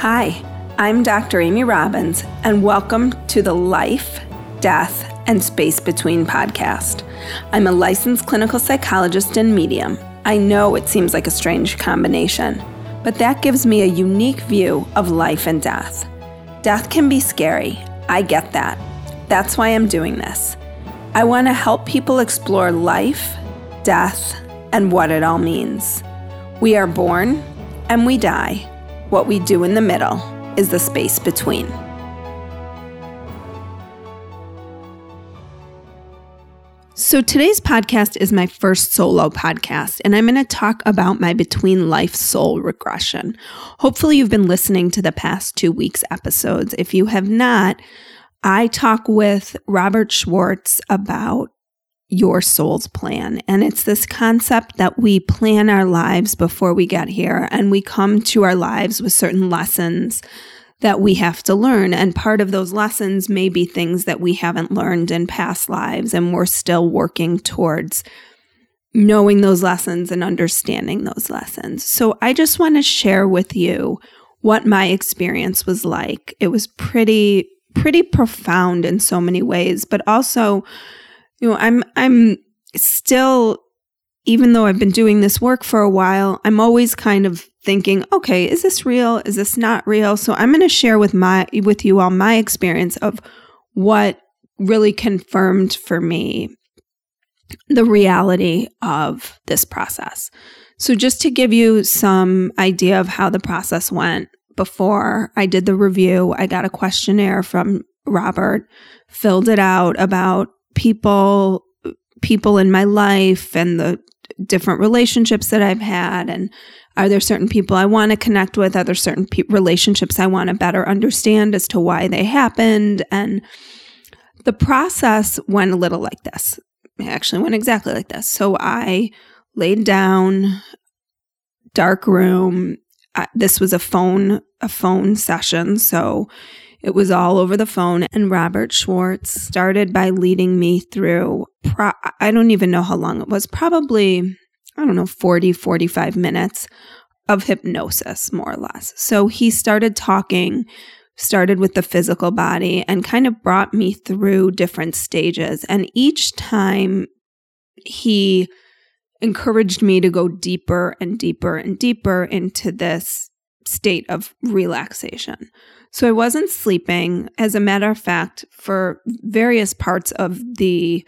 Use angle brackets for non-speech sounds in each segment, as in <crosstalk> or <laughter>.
Hi, I'm Dr. Amy Robbins, and welcome to the Life, Death, and Space Between podcast. I'm a licensed clinical psychologist and medium. I know it seems like a strange combination, but that gives me a unique view of life and death. Death can be scary. I get that. That's why I'm doing this. I want to help people explore life, death, and what it all means. We are born and we die. What we do in the middle is the space between. So, today's podcast is my first solo podcast, and I'm going to talk about my between life soul regression. Hopefully, you've been listening to the past two weeks' episodes. If you have not, I talk with Robert Schwartz about your soul's plan. And it's this concept that we plan our lives before we get here and we come to our lives with certain lessons that we have to learn. And part of those lessons may be things that we haven't learned in past lives and we're still working towards knowing those lessons and understanding those lessons. So I just want to share with you what my experience was like. It was pretty pretty profound in so many ways, but also you know, I'm I'm still even though I've been doing this work for a while, I'm always kind of thinking, okay, is this real? Is this not real? So I'm going to share with my with you all my experience of what really confirmed for me the reality of this process. So just to give you some idea of how the process went before I did the review, I got a questionnaire from Robert, filled it out about people people in my life and the different relationships that I've had and are there certain people I want to connect with? Are there certain pe- relationships I want to better understand as to why they happened? And the process went a little like this. It actually went exactly like this. So I laid down dark room I, this was a phone a phone session. So it was all over the phone. And Robert Schwartz started by leading me through, pro- I don't even know how long it was, probably, I don't know, 40, 45 minutes of hypnosis, more or less. So he started talking, started with the physical body, and kind of brought me through different stages. And each time he encouraged me to go deeper and deeper and deeper into this state of relaxation. So I wasn't sleeping. As a matter of fact, for various parts of the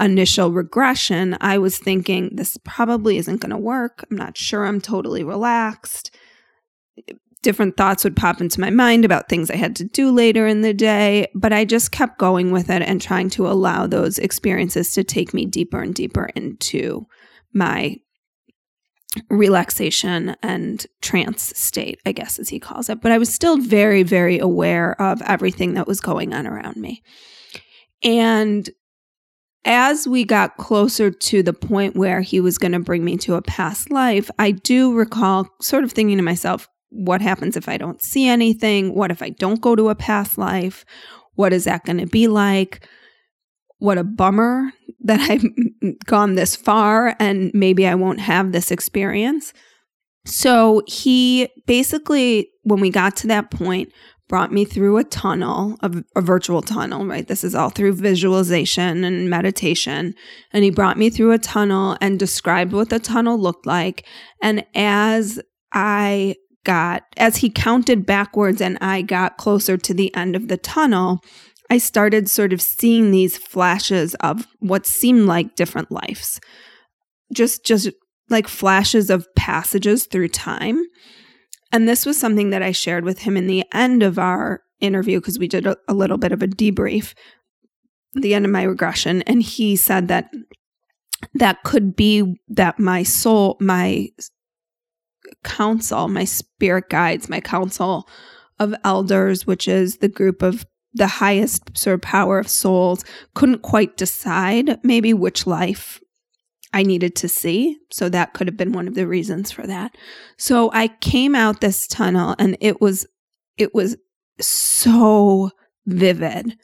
initial regression, I was thinking this probably isn't going to work. I'm not sure I'm totally relaxed. Different thoughts would pop into my mind about things I had to do later in the day, but I just kept going with it and trying to allow those experiences to take me deeper and deeper into my relaxation and trance state, I guess, as he calls it. But I was still very, very aware of everything that was going on around me. And as we got closer to the point where he was going to bring me to a past life, I do recall sort of thinking to myself, what happens if I don't see anything? What if I don't go to a past life? What is that going to be like? What a bummer that <laughs> I've gone this far and maybe I won't have this experience. So he basically, when we got to that point, brought me through a tunnel, a, a, virtual tunnel, right? This is all through visualization and meditation. And he brought me through a tunnel and described what the tunnel looked like. And as I got, as he counted backwards and I got closer to the end of the tunnel, I started sort of seeing these flashes of what seemed like different lives. Just just like flashes of passages through time. And this was something that I shared with him in the end of our interview because we did a, a little bit of a debrief the end of my regression and he said that that could be that my soul my council my spirit guides my council of elders which is the group of the highest sort of power of souls couldn't quite decide maybe which life I needed to see. So that could have been one of the reasons for that. So I came out this tunnel and it was it was so vivid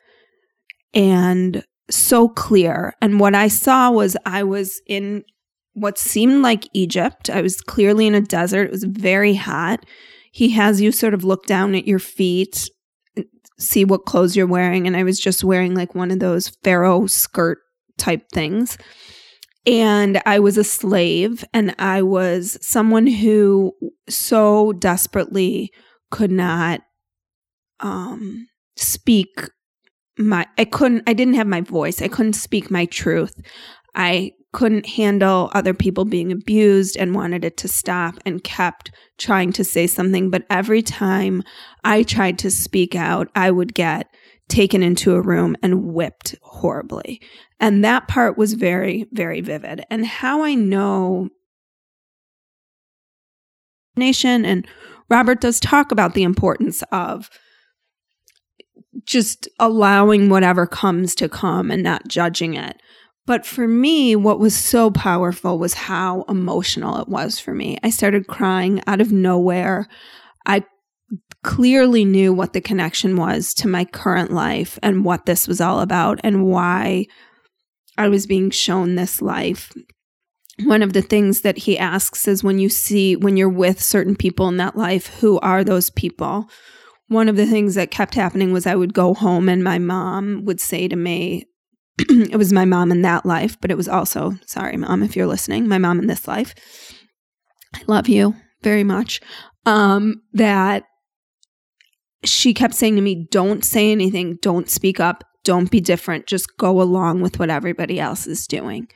and so clear. And what I saw was I was in what seemed like Egypt. I was clearly in a desert. It was very hot. he has you sort of look down at your feet, see what clothes you're wearing. And I was just wearing like one of those Pharaoh skirt type things. And I was a slave, and I was someone who so desperately could not um, speak my I couldn't I didn't have my voice. I couldn't speak my truth. I couldn't handle other people being abused and wanted it to stop and kept trying to say something, but every time I tried to speak out, I would get taken into a room and whipped horribly. And that part was very very vivid. And how I know nation and Robert does talk about the importance of just allowing whatever comes to come and not judging it. But for me, what was so powerful was how emotional it was for me. I started crying out of nowhere. I clearly knew what the connection was to my current life and what this was all about and why I was being shown this life. One of the things that he asks is when you see, when you're with certain people in that life, who are those people? one of the things that kept happening was I would go home and my mom would say to me, <clears throat> it was my mom in that life, but it was also, sorry, mom, if you're listening, my mom in this life. I love you very much. Um, that she kept saying to me, don't say anything, don't speak up, don't be different, just go along with what everybody else is doing.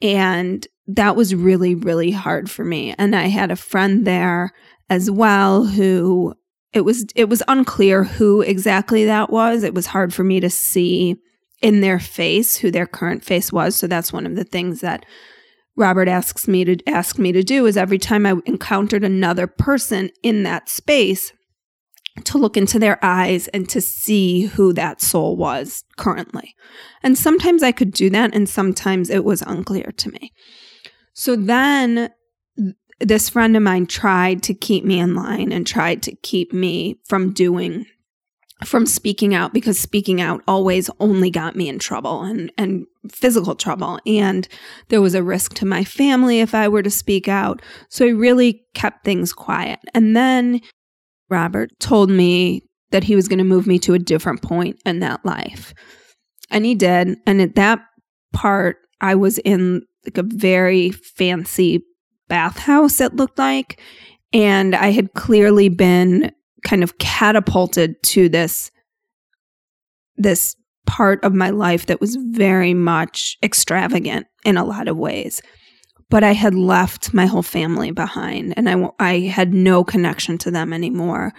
And that was really, really hard for me. And I had a friend there as well who it was it was unclear who exactly that was. It was hard for me to see in their face who their current face was. So that's one of the things that Robert asks me to ask me to do is every time I encountered another person in that space to look into their eyes and to see who that soul was currently. And sometimes I could do that and sometimes it was unclear to me. So then this friend of mine tried to keep me in line and tried to keep me from doing from speaking out because speaking out always only got me in trouble and and physical trouble. And there was a risk to my family if I were to speak out. So I really kept things quiet. And then Robert told me that he was going to move me to a different point in that life. And he did. And at that part I was in like a very fancy bathhouse, it looked like. And I had clearly been kind of catapulted to this, this part of my life that was very much extravagant in a lot of ways. But I had left my whole family behind and I, I had no connection to them anymore.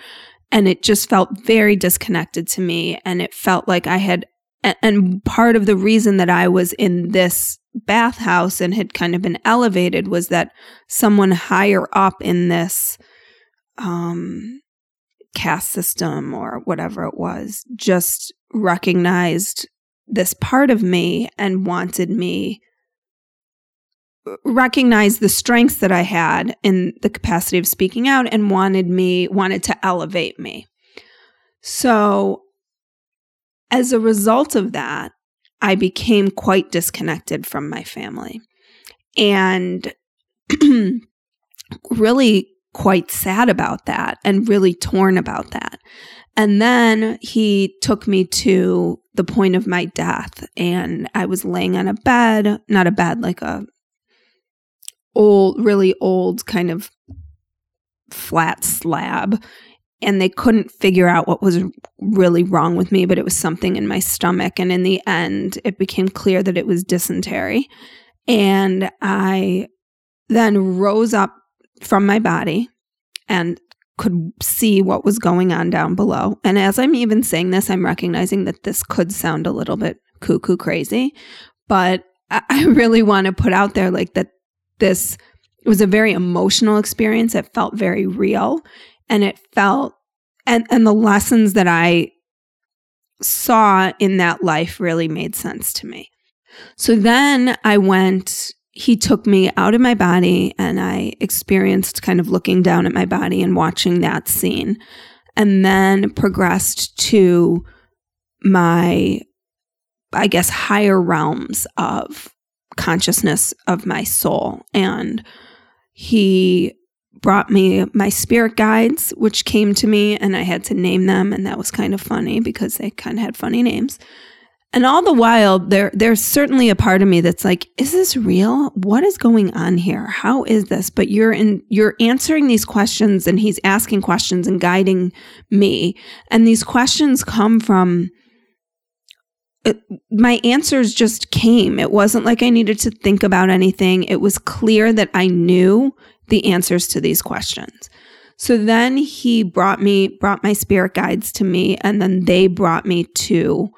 And it just felt very disconnected to me. And it felt like I had, and part of the reason that I was in this bathhouse and had kind of been elevated was that someone higher up in this um, caste system or whatever it was just recognized this part of me and wanted me uh, recognized the strengths that I had in the capacity of speaking out and wanted me wanted to elevate me. So as a result of that, I became quite disconnected from my family and <clears throat> really quite sad about that and really torn about that. And then he took me to the point of my death and I was laying on a bed, not a bed, like a old, really old kind of flat slab and they couldn't figure out what was really wrong with me, but it was something in my stomach. And in the end, it became clear that it was dysentery. And I then rose up from my body and could see what was going on down below. And as I'm even saying this, I'm recognizing that this could sound a little bit cuckoo crazy, but I <laughs> really want to put out there like that this was a very emotional experience. It felt very real and it felt and and the lessons that I saw in that life really made sense to me. So then I went he took me out of my body and I experienced kind of looking down at my body and watching that scene and then progressed to my I guess higher realms of consciousness of my soul and he brought me my spirit guides, which came to me and I had to name them. And that was kind of funny because they kind of had funny names. And all the while, there there's certainly a part of me that's like, is this real? What is going on here? How is this? But you're in you're answering these questions and he's asking questions and guiding me. And these questions come from it, my answers just came. It wasn't like I needed to think about anything. It was clear that I knew the answers to these questions. So then he brought me, brought my spirit guides to me, and then they brought me to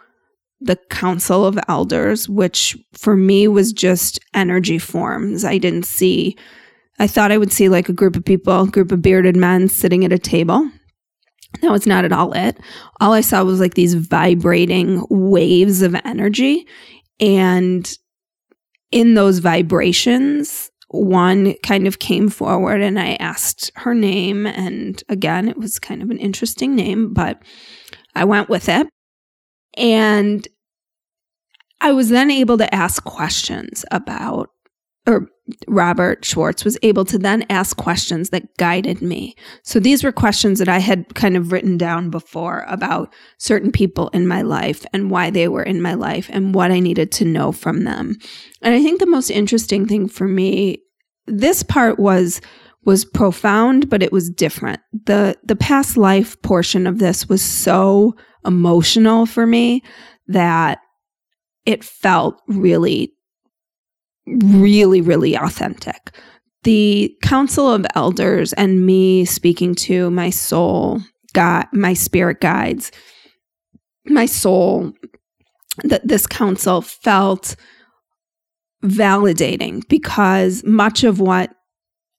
the Council of Elders, which for me was just energy forms. I didn't see, I thought I would see like a group of people, a group of bearded men sitting at a table. That was not at all it. All I saw was like these vibrating waves of energy. And in those vibrations, one kind of came forward and I asked her name. And again, it was kind of an interesting name, but I went with it. And I was then able to ask questions about, or Robert Schwartz was able to then ask questions that guided me. So these were questions that I had kind of written down before about certain people in my life and why they were in my life and what I needed to know from them. And I think the most interesting thing for me this part was was profound but it was different the the past life portion of this was so emotional for me that it felt really really really authentic the council of elders and me speaking to my soul god my spirit guides my soul that this council felt validating because much of what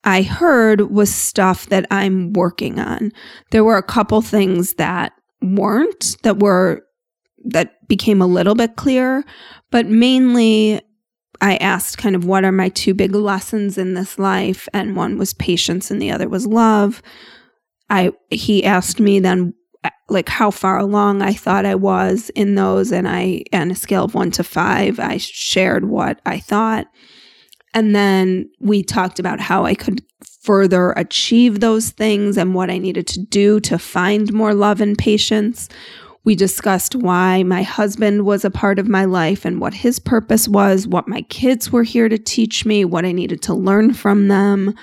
I heard was stuff that I'm working on. There were a couple things that weren't, that were, that became a little bit clearer, but mainly I asked kind of what are my two big lessons in this life and one was patience and the other was love. I he asked me then uh, like how far along I thought I was in those. And I, on a scale of one to five, I shared what I thought. And then we talked about how I could further achieve those things and what I needed to do to find more love and patience. We discussed why my husband was a part of my life and what his purpose was, what my kids were here to teach me, what I needed to learn from them,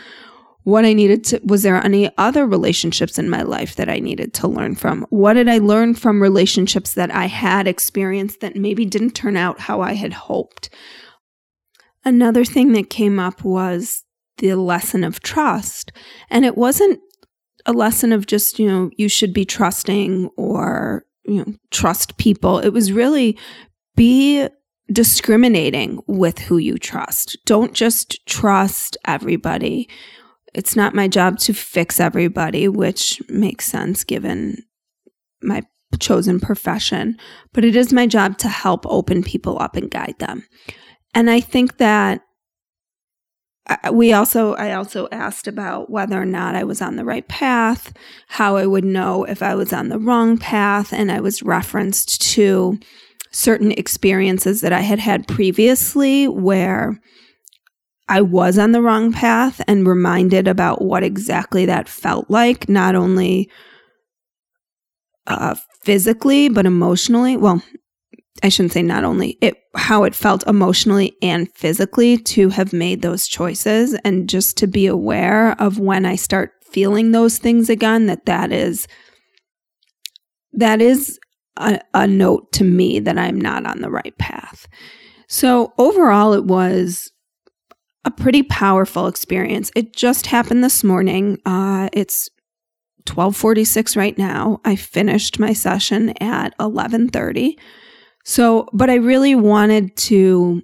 what I needed to, was there any other relationships in my life that I needed to learn from? What did I learn from relationships that I had experienced that maybe didn't turn out how I had hoped? Another thing that came up was the lesson of trust. And it wasn't a lesson of just, you know, you should be trusting or, you know, trust people. It was really be discriminating with who you trust. Don't just trust everybody it's not my job to fix everybody, which makes sense given my chosen profession, but it is my job to help open people up and guide them. And I think that we also I also asked about whether or not I was on the right path, how I would know if I was on the wrong path, and I was referenced to certain experiences that I had had previously where I was on the wrong path and reminded about what exactly that felt like, not only uh, physically, but emotionally. Well, I shouldn't say not only it, how it felt emotionally and physically to have made those choices and just to be aware of when I start feeling those things again, that that is, that is a, a note to me that I'm not on the right path. So overall, it was a pretty powerful experience. It just happened this morning. Uh, it's 1246 right now. I finished my session at 1130. So, but I really wanted to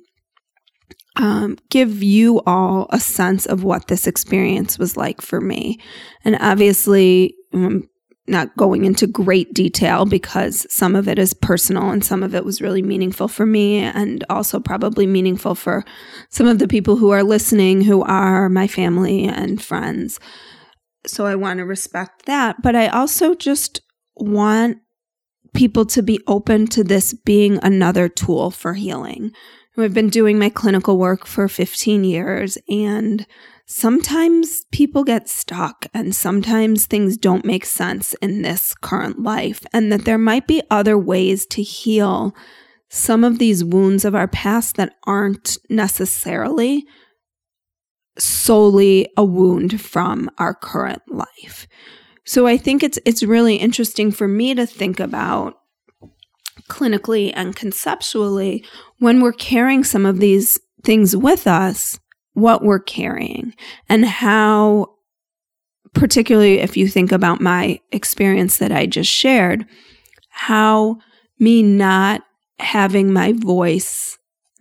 um, give you all a sense of what this experience was like for me. And obviously, I'm not going into great detail because some of it is personal and some of it was really meaningful for me and also probably meaningful for some of the people who are listening who are my family and friends. So I want to respect that. But I also just want people to be open to this being another tool for healing. I've been doing my clinical work for 15 years and sometimes people get stuck and sometimes things don't make sense in this current life, and that there might be other ways to heal some of these wounds of our past that aren't necessarily solely a wound from our current life. So I think it's it's really interesting for me to think about clinically and conceptually when we're carrying some of these things with us, what we're carrying and how particularly if you think about my experience that I just shared, how me not having my voice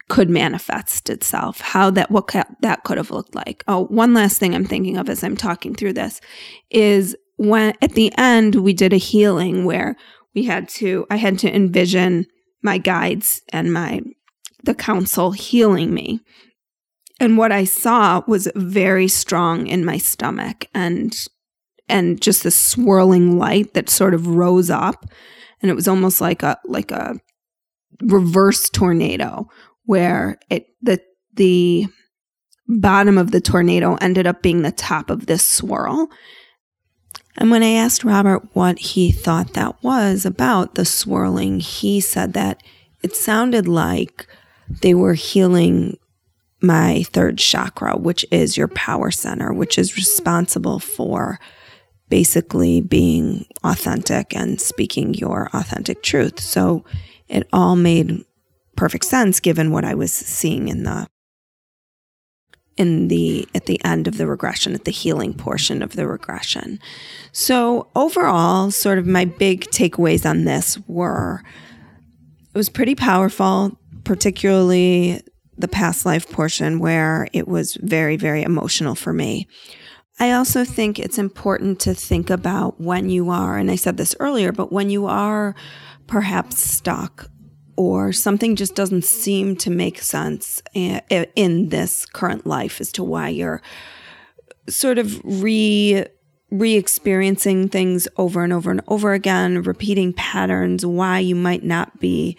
could manifest itself, how that what that could have looked like. Oh, one last thing I'm thinking of as I'm talking through this is when at the end we did a healing where we had to I had to envision my guides and my the council healing me. And what I saw was very strong in my stomach and and just this swirling light that sort of rose up and it was almost like a like a reverse tornado where it the the bottom of the tornado ended up being the top of this swirl. And when I asked Robert what he thought that was about the swirling, he said that it sounded like they were healing my third chakra, which is your power center, which is responsible for basically being authentic and speaking your authentic truth. So it all made perfect sense given what I was seeing in the in the at the end of the regression at the healing portion of the regression. So overall sort of my big takeaways on this were it was pretty powerful particularly the past life portion where it was very very emotional for me. I also think it's important to think about when you are and I said this earlier but when you are perhaps stuck or something just doesn't seem to make sense eh, in this current life as to why you're sort of re re-experiencing things over and over and over again repeating patterns why you might not be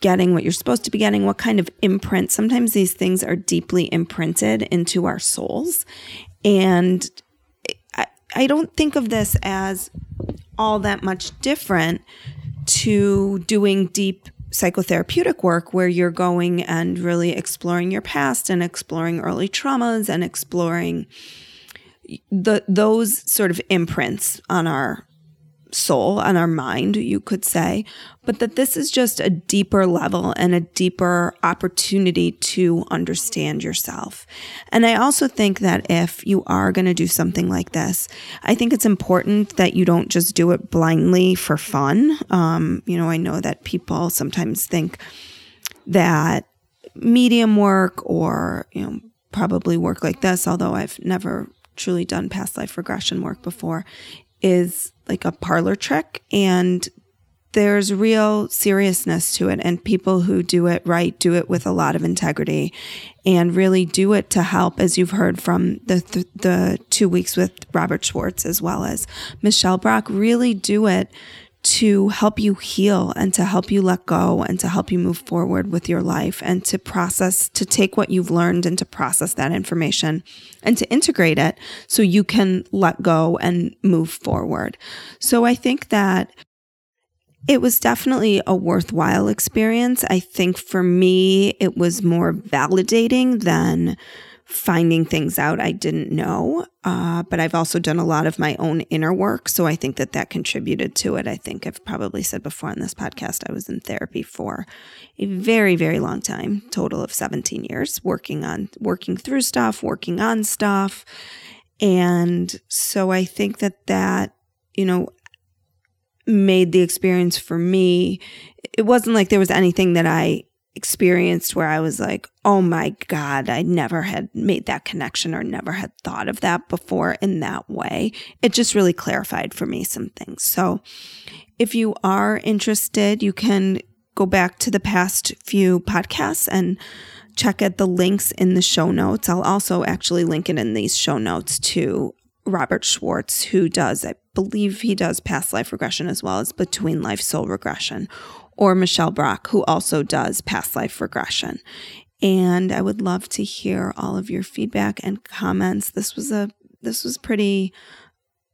getting what you're supposed to be getting what kind of imprint. Sometimes these things are deeply imprinted into our souls. And I, I don't think of this as all that much different to doing deep psychotherapeutic work where you're going and really exploring your past and exploring early traumas and exploring the those sort of imprints on our soul and our mind, you could say, but that this is just a deeper level and a deeper opportunity to understand yourself. And I also think that if you are going to do something like this, I think it's important that you don't just do it blindly for fun. Um, you know, I know that people sometimes think that medium work or, you know, probably work like this, although I've never truly done past life regression work before, is like a parlor trick and there's real seriousness to it and people who do it right do it with a lot of integrity and really do it to help as you've heard from the th- the 2 weeks with Robert Schwartz as well as Michelle Brock really do it to help you heal and to help you let go and to help you move forward with your life and to process, to take what you've learned and to process that information and to integrate it so you can let go and move forward. So I think that it was definitely a worthwhile experience. I think for me, it was more validating than finding things out I didn't know. Uh, but I've also done a lot of my own inner work. So I think that that contributed to it. I think I've probably said before on this podcast, I was in therapy for a very, very long time, total of 17 years, working on, working through stuff, working on stuff. And so I think that that, you know, made the experience for me. It wasn't like there was anything that I experienced where I was like, oh my God, I never had made that connection or never had thought of that before in that way. It just really clarified for me some things. So if you are interested, you can go back to the past few podcasts and check out the links in the show notes. I'll also actually link it in these show notes to Robert Schwartz, who does, I believe he does past life regression as well as between life soul regression or Michelle Brock, who also does past life regression. And I would love to hear all of your feedback and comments. This was a this was pretty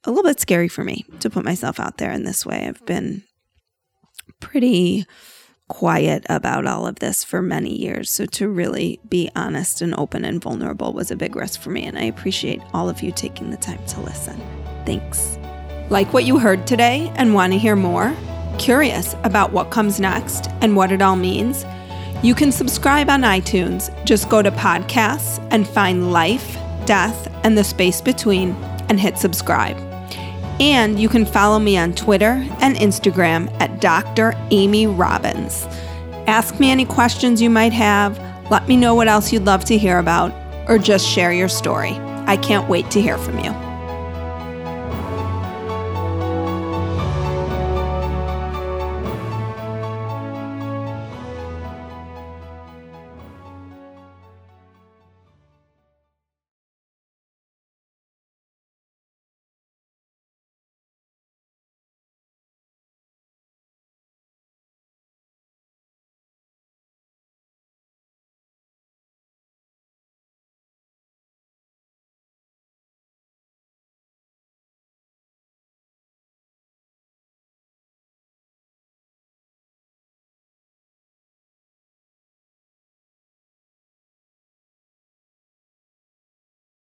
a little bit scary for me to put myself out there in this way. I've been pretty quiet about all of this for many years. So to really be honest and open and vulnerable was a big risk for me. And I appreciate all of you taking the time to listen. Thanks. Like what you heard today and want to hear more? Curious about what comes next and what it all means? You can subscribe on iTunes. Just go to podcasts and find life, death, and the space between and hit subscribe. And you can follow me on Twitter and Instagram at Dr. Amy Robbins. Ask me any questions you might have, let me know what else you'd love to hear about, or just share your story. I can't wait to hear from you.